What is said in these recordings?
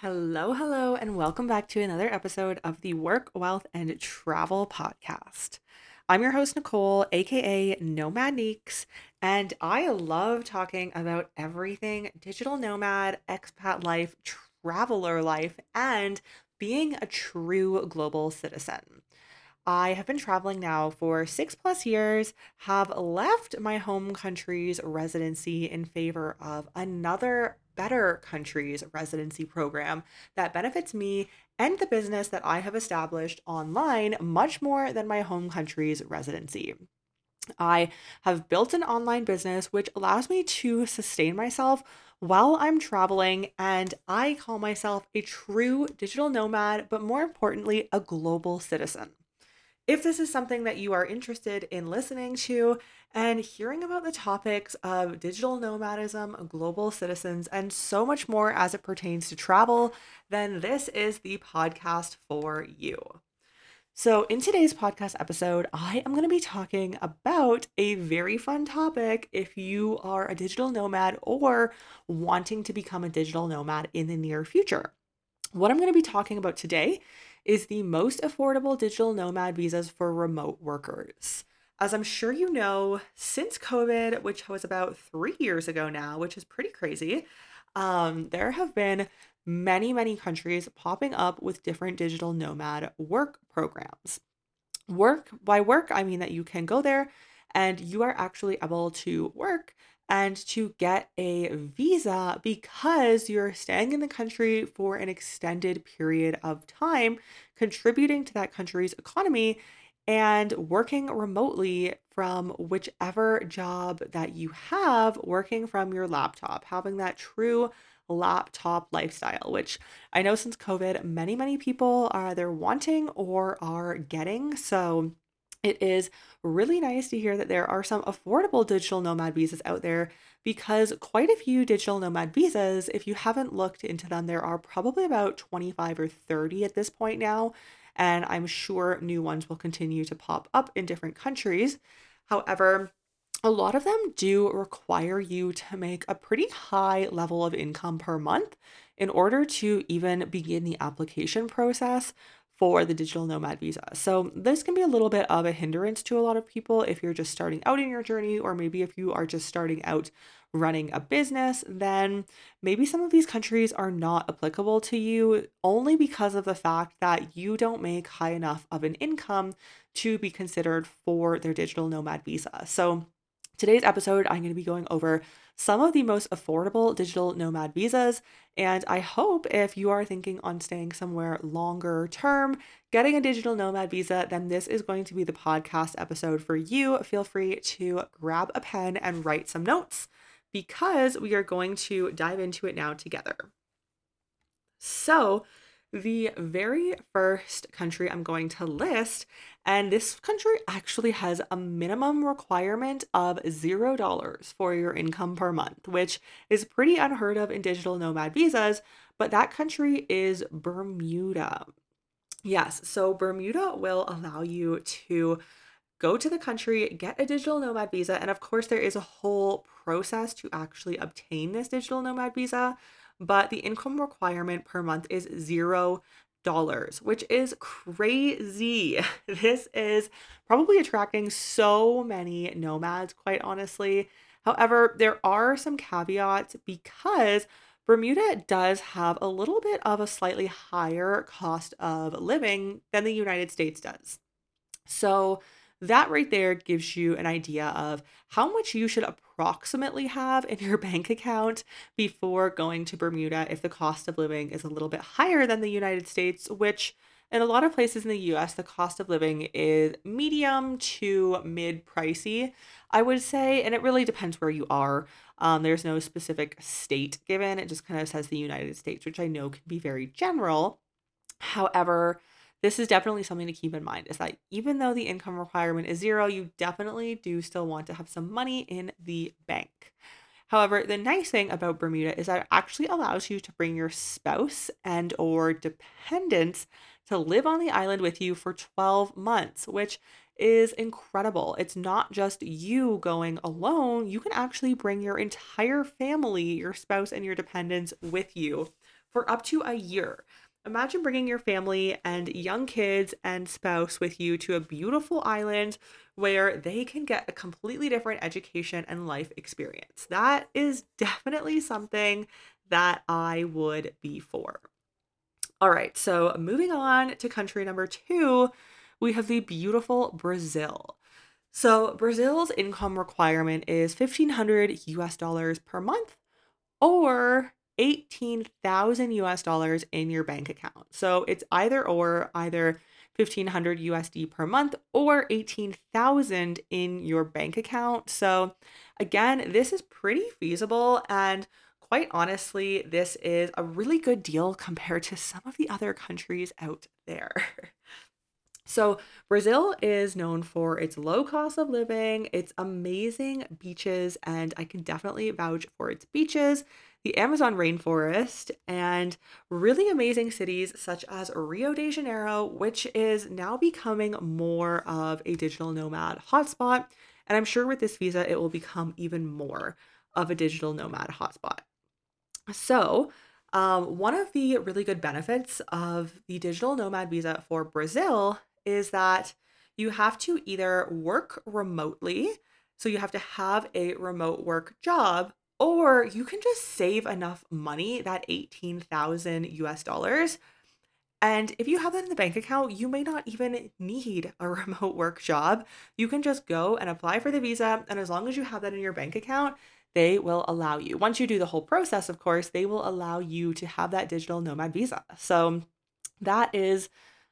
Hello, hello, and welcome back to another episode of the Work, Wealth, and Travel Podcast. I'm your host, Nicole, aka Nomad Neeks, and I love talking about everything digital nomad, expat life, traveler life, and being a true global citizen. I have been traveling now for six plus years, have left my home country's residency in favor of another better country's residency program that benefits me and the business that I have established online much more than my home country's residency. I have built an online business which allows me to sustain myself while I'm traveling, and I call myself a true digital nomad, but more importantly, a global citizen. If this is something that you are interested in listening to and hearing about the topics of digital nomadism, global citizens, and so much more as it pertains to travel, then this is the podcast for you. So, in today's podcast episode, I am going to be talking about a very fun topic if you are a digital nomad or wanting to become a digital nomad in the near future. What I'm going to be talking about today is the most affordable digital nomad visas for remote workers. As I'm sure you know, since COVID, which was about three years ago now, which is pretty crazy, um, there have been many, many countries popping up with different digital nomad work programs. Work, by work, I mean that you can go there and you are actually able to work and to get a visa because you're staying in the country for an extended period of time, contributing to that country's economy and working remotely from whichever job that you have, working from your laptop, having that true laptop lifestyle, which I know since COVID, many, many people are either wanting or are getting. So it is really nice to hear that there are some affordable digital nomad visas out there because quite a few digital nomad visas, if you haven't looked into them, there are probably about 25 or 30 at this point now. And I'm sure new ones will continue to pop up in different countries. However, a lot of them do require you to make a pretty high level of income per month in order to even begin the application process for the digital nomad visa. So, this can be a little bit of a hindrance to a lot of people if you're just starting out in your journey, or maybe if you are just starting out running a business, then maybe some of these countries are not applicable to you only because of the fact that you don't make high enough of an income to be considered for their digital nomad visa. So, today's episode, I'm going to be going over some of the most affordable digital nomad visas. And I hope if you are thinking on staying somewhere longer term, getting a digital nomad visa, then this is going to be the podcast episode for you. Feel free to grab a pen and write some notes because we are going to dive into it now together. So, the very first country I'm going to list. And this country actually has a minimum requirement of $0 for your income per month, which is pretty unheard of in digital nomad visas. But that country is Bermuda. Yes, so Bermuda will allow you to go to the country, get a digital nomad visa. And of course, there is a whole process to actually obtain this digital nomad visa but the income requirement per month is zero dollars, which is crazy. This is probably attracting so many nomads, quite honestly. However, there are some caveats because Bermuda does have a little bit of a slightly higher cost of living than the United States does. So, that right there gives you an idea of how much you should approximately have in your bank account before going to Bermuda if the cost of living is a little bit higher than the United States, which in a lot of places in the US, the cost of living is medium to mid pricey, I would say. And it really depends where you are. Um, there's no specific state given, it just kind of says the United States, which I know can be very general. However, this is definitely something to keep in mind is that even though the income requirement is zero, you definitely do still want to have some money in the bank. However, the nice thing about Bermuda is that it actually allows you to bring your spouse and or dependents to live on the island with you for 12 months, which is incredible. It's not just you going alone, you can actually bring your entire family, your spouse and your dependents with you for up to a year. Imagine bringing your family and young kids and spouse with you to a beautiful island where they can get a completely different education and life experience. That is definitely something that I would be for. All right, so moving on to country number two, we have the beautiful Brazil. So, Brazil's income requirement is 1500 US dollars per month or 18,000 US dollars in your bank account. So, it's either or, either 1500 USD per month or 18,000 in your bank account. So, again, this is pretty feasible and quite honestly, this is a really good deal compared to some of the other countries out there. So, Brazil is known for its low cost of living, its amazing beaches, and I can definitely vouch for its beaches, the Amazon rainforest, and really amazing cities such as Rio de Janeiro, which is now becoming more of a digital nomad hotspot. And I'm sure with this visa, it will become even more of a digital nomad hotspot. So, um, one of the really good benefits of the digital nomad visa for Brazil is that you have to either work remotely, so you have to have a remote work job, or you can just save enough money, that 18,000 US dollars. And if you have that in the bank account, you may not even need a remote work job. You can just go and apply for the visa. And as long as you have that in your bank account, they will allow you. Once you do the whole process, of course, they will allow you to have that digital nomad visa. So that is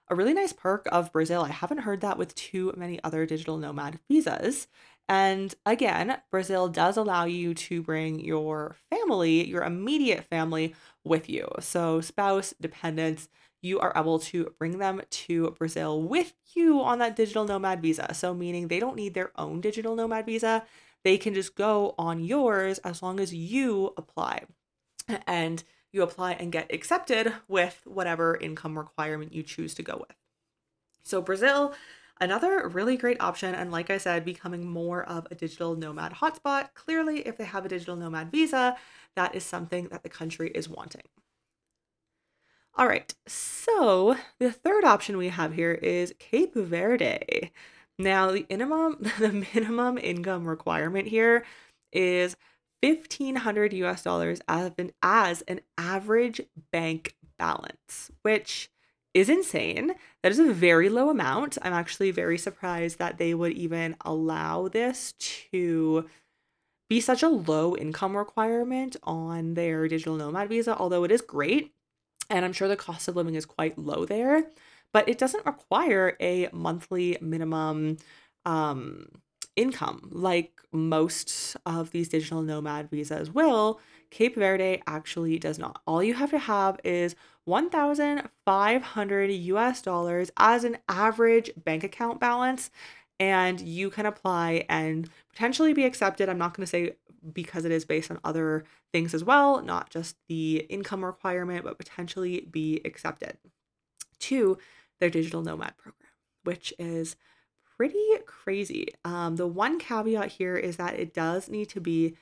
a really nice perk of Brazil. I haven't heard that with too many other digital nomad visas. And again, Brazil does allow you to bring your family, your immediate family, with you. So, spouse, dependents, you are able to bring them to Brazil with you on that digital nomad visa. So, meaning they don't need their own digital nomad visa, they can just go on yours as long as you apply. And you apply and get accepted with whatever income requirement you choose to go with. So, Brazil, another really great option. And like I said, becoming more of a digital nomad hotspot. Clearly, if they have a digital nomad visa, that is something that the country is wanting. All right, so the third option we have here is Cape Verde. Now, the minimum the minimum income requirement here is 1500 US dollars as an, as an average bank balance, which is insane. That is a very low amount. I'm actually very surprised that they would even allow this to be such a low income requirement on their digital nomad visa, although it is great. And I'm sure the cost of living is quite low there but it doesn't require a monthly minimum um, income like most of these digital nomad visas will. Cape Verde actually does not. All you have to have is 1,500 US dollars as an average bank account balance, and you can apply and potentially be accepted. I'm not going to say because it is based on other things as well, not just the income requirement, but potentially be accepted. Two, their digital nomad program, which is pretty crazy. Um, the one caveat here is that it does need to be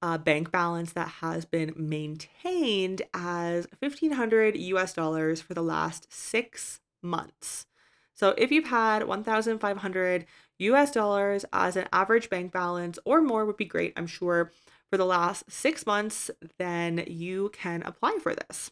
a bank balance that has been maintained as 1500 US dollars for the last six months. So if you've had 1,500 US dollars as an average bank balance or more would be great, I'm sure, for the last six months, then you can apply for this.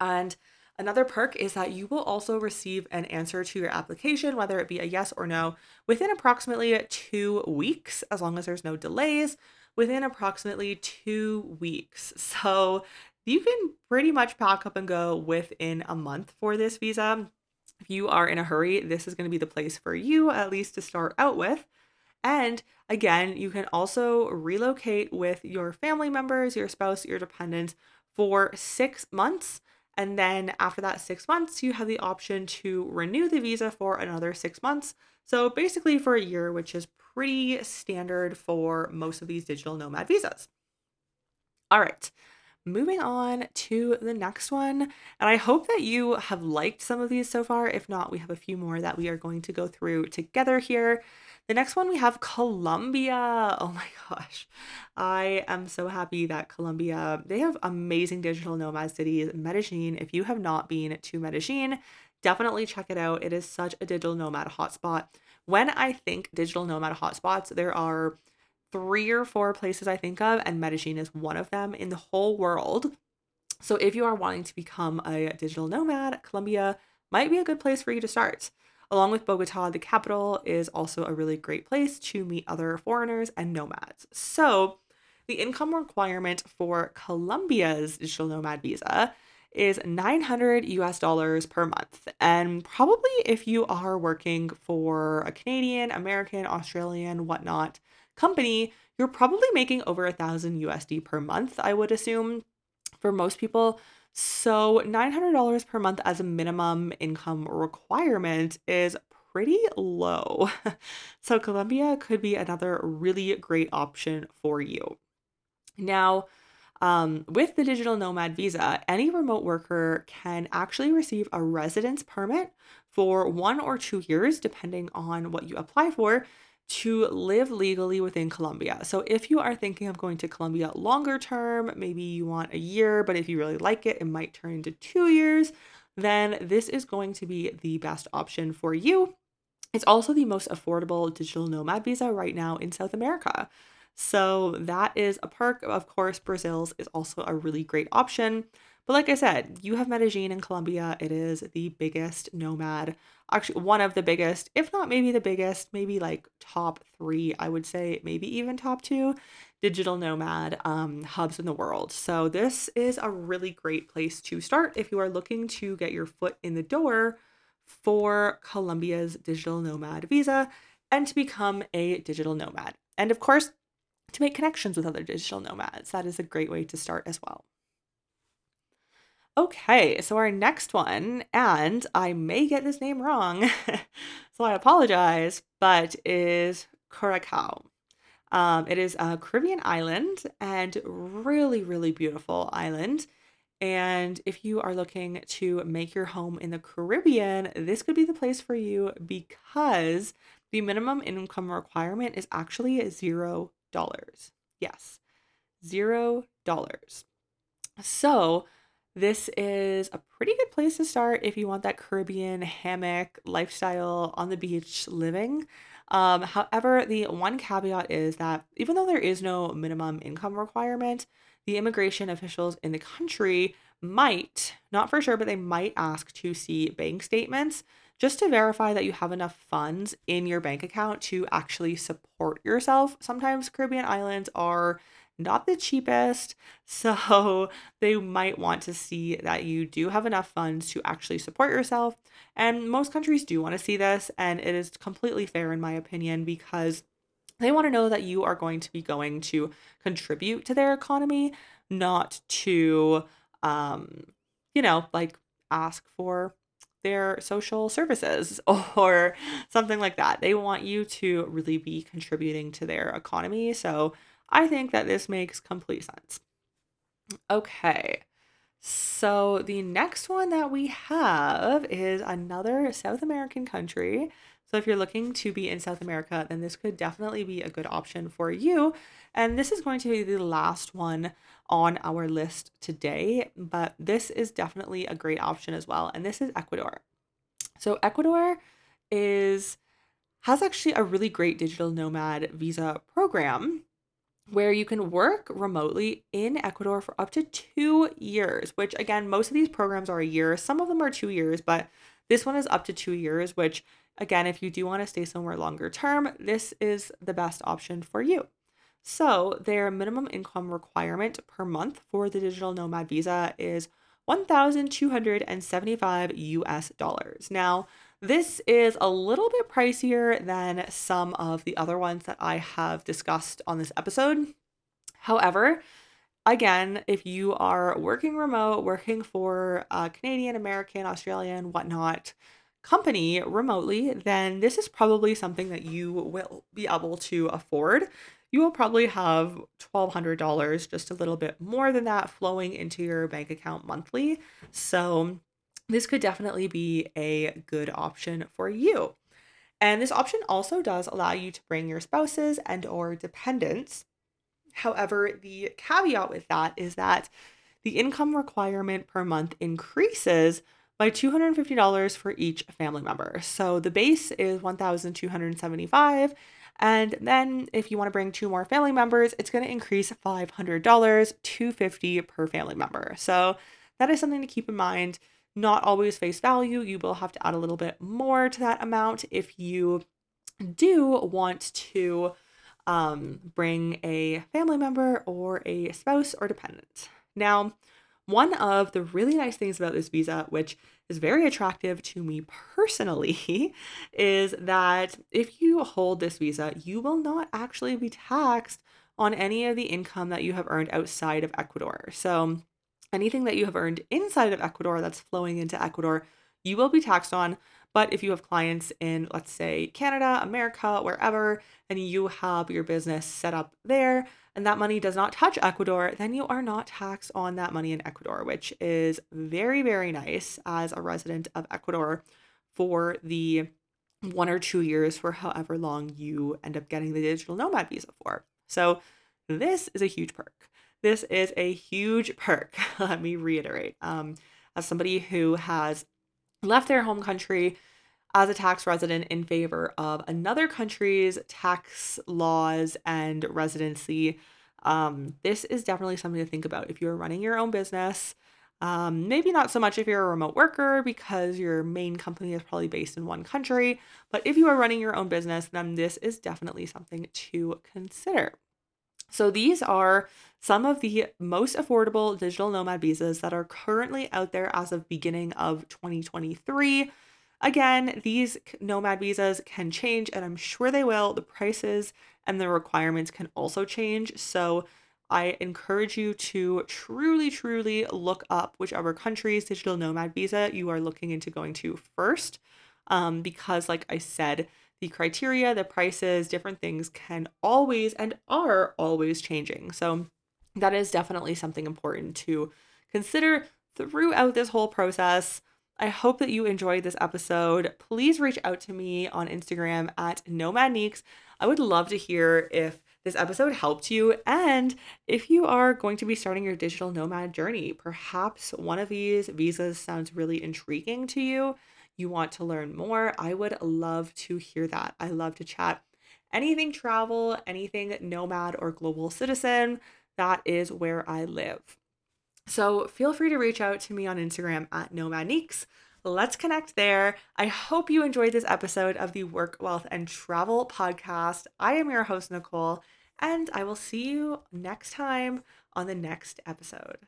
And Another perk is that you will also receive an answer to your application, whether it be a yes or no, within approximately two weeks, as long as there's no delays, within approximately two weeks. So you can pretty much pack up and go within a month for this visa. If you are in a hurry, this is going to be the place for you, at least to start out with. And again, you can also relocate with your family members, your spouse, your dependents for six months and then after that six months, you have the option to renew the visa for another six months. So basically for a year, which is pretty standard for most of these digital nomad visas. All right, moving on to the next one. And I hope that you have liked some of these so far. If not, we have a few more that we are going to go through together here. The next one we have Colombia. Oh my gosh. I am so happy that Colombia, they have amazing digital nomad cities. Medellin, if you have not been to Medellin, definitely check it out. It is such a digital nomad hotspot. When I think digital nomad hotspots, there are three or four places I think of, and Medellin is one of them in the whole world. So if you are wanting to become a digital nomad, Colombia might be a good place for you to start. Along with Bogota, the capital is also a really great place to meet other foreigners and nomads. So, the income requirement for Colombia's digital nomad visa is 900 US dollars per month. And probably if you are working for a Canadian, American, Australian, whatnot company, you're probably making over a thousand USD per month, I would assume, for most people. So, $900 per month as a minimum income requirement is pretty low. so, Colombia could be another really great option for you. Now, um, with the digital nomad visa, any remote worker can actually receive a residence permit for one or two years, depending on what you apply for, to live legally within Colombia. So if you are thinking of going to Colombia longer term, maybe you want a year, but if you really like it, it might turn into two years, then this is going to be the best option for you. It's also the most affordable digital nomad visa right now in South America. So that is a perk. Of course, Brazil's is also a really great option. But like I said, you have Medellin in Colombia. It is the biggest nomad, actually, one of the biggest, if not maybe the biggest, maybe like top three, I would say, maybe even top two digital nomad um, hubs in the world. So this is a really great place to start if you are looking to get your foot in the door for Colombia's digital nomad visa and to become a digital nomad. And of course, to make connections with other digital nomads. That is a great way to start as well. Okay, so our next one, and I may get this name wrong, so I apologize, but is Curacao. Um, it is a Caribbean island and really, really beautiful island. And if you are looking to make your home in the Caribbean, this could be the place for you because the minimum income requirement is actually zero dollars. Yes, zero dollars. So this is a pretty good place to start if you want that Caribbean hammock lifestyle on the beach living. Um, however, the one caveat is that even though there is no minimum income requirement, the immigration officials in the country might, not for sure, but they might ask to see bank statements just to verify that you have enough funds in your bank account to actually support yourself. Sometimes Caribbean islands are not the cheapest. So they might want to see that you do have enough funds to actually support yourself. And most countries do want to see this. And it is completely fair, in my opinion, because they want to know that you are going to be going to contribute to their economy, not to, um, you know, like ask for their social services or something like that. They want you to really be contributing to their economy. So I think that this makes complete sense. Okay. So the next one that we have is another South American country. So if you're looking to be in South America, then this could definitely be a good option for you. And this is going to be the last one on our list today, but this is definitely a great option as well. And this is Ecuador. So Ecuador is has actually a really great digital nomad visa program where you can work remotely in Ecuador for up to two years, which again, most of these programs are a year. Some of them are two years, but this one is up to two years, which again, if you do want to stay somewhere longer term, this is the best option for you. So, their minimum income requirement per month for the digital nomad visa is 1,275 US dollars. Now, this is a little bit pricier than some of the other ones that I have discussed on this episode. However, again, if you are working remote, working for a Canadian, American, Australian, whatnot company remotely, then this is probably something that you will be able to afford. You will probably have $1,200, just a little bit more than that, flowing into your bank account monthly. So, this could definitely be a good option for you. And this option also does allow you to bring your spouses and or dependents. However, the caveat with that is that the income requirement per month increases by $250 for each family member. So the base is 1275 and then if you want to bring two more family members, it's going to increase $500, 250 per family member. So that is something to keep in mind. Not always face value. You will have to add a little bit more to that amount if you do want to um, bring a family member or a spouse or dependent. Now, one of the really nice things about this visa, which is very attractive to me personally, is that if you hold this visa, you will not actually be taxed on any of the income that you have earned outside of Ecuador. So, anything that you have earned inside of Ecuador that's flowing into Ecuador, you will be taxed on. But if you have clients in, let's say, Canada, America, wherever, and you have your business set up there, and that money does not touch Ecuador, then you are not taxed on that money in Ecuador, which is very, very nice as a resident of Ecuador for the one or two years for however long you end up getting the digital nomad visa for. So, this is a huge perk. This is a huge perk. Let me reiterate. Um, as somebody who has left their home country as a tax resident in favor of another country's tax laws and residency. Um, this is definitely something to think about if you're running your own business. Um, maybe not so much if you're a remote worker because your main company is probably based in one country, but if you are running your own business, then this is definitely something to consider. So, these are some of the most affordable digital nomad visas that are currently out there as of beginning of 2023. Again, these nomad visas can change, and I'm sure they will. The prices and the requirements can also change. So I encourage you to truly, truly look up whichever country's digital nomad visa you are looking into going to first. Um, because, like I said, the criteria, the prices, different things can always and are always changing. So that is definitely something important to consider throughout this whole process. I hope that you enjoyed this episode. Please reach out to me on Instagram at nomadneeks. I would love to hear if this episode helped you and if you are going to be starting your digital nomad journey. Perhaps one of these visas sounds really intriguing to you. You want to learn more. I would love to hear that. I love to chat anything travel, anything nomad or global citizen. That is where I live. So feel free to reach out to me on Instagram at nomadneeks. Let's connect there. I hope you enjoyed this episode of the Work, Wealth, and Travel podcast. I am your host, Nicole, and I will see you next time on the next episode.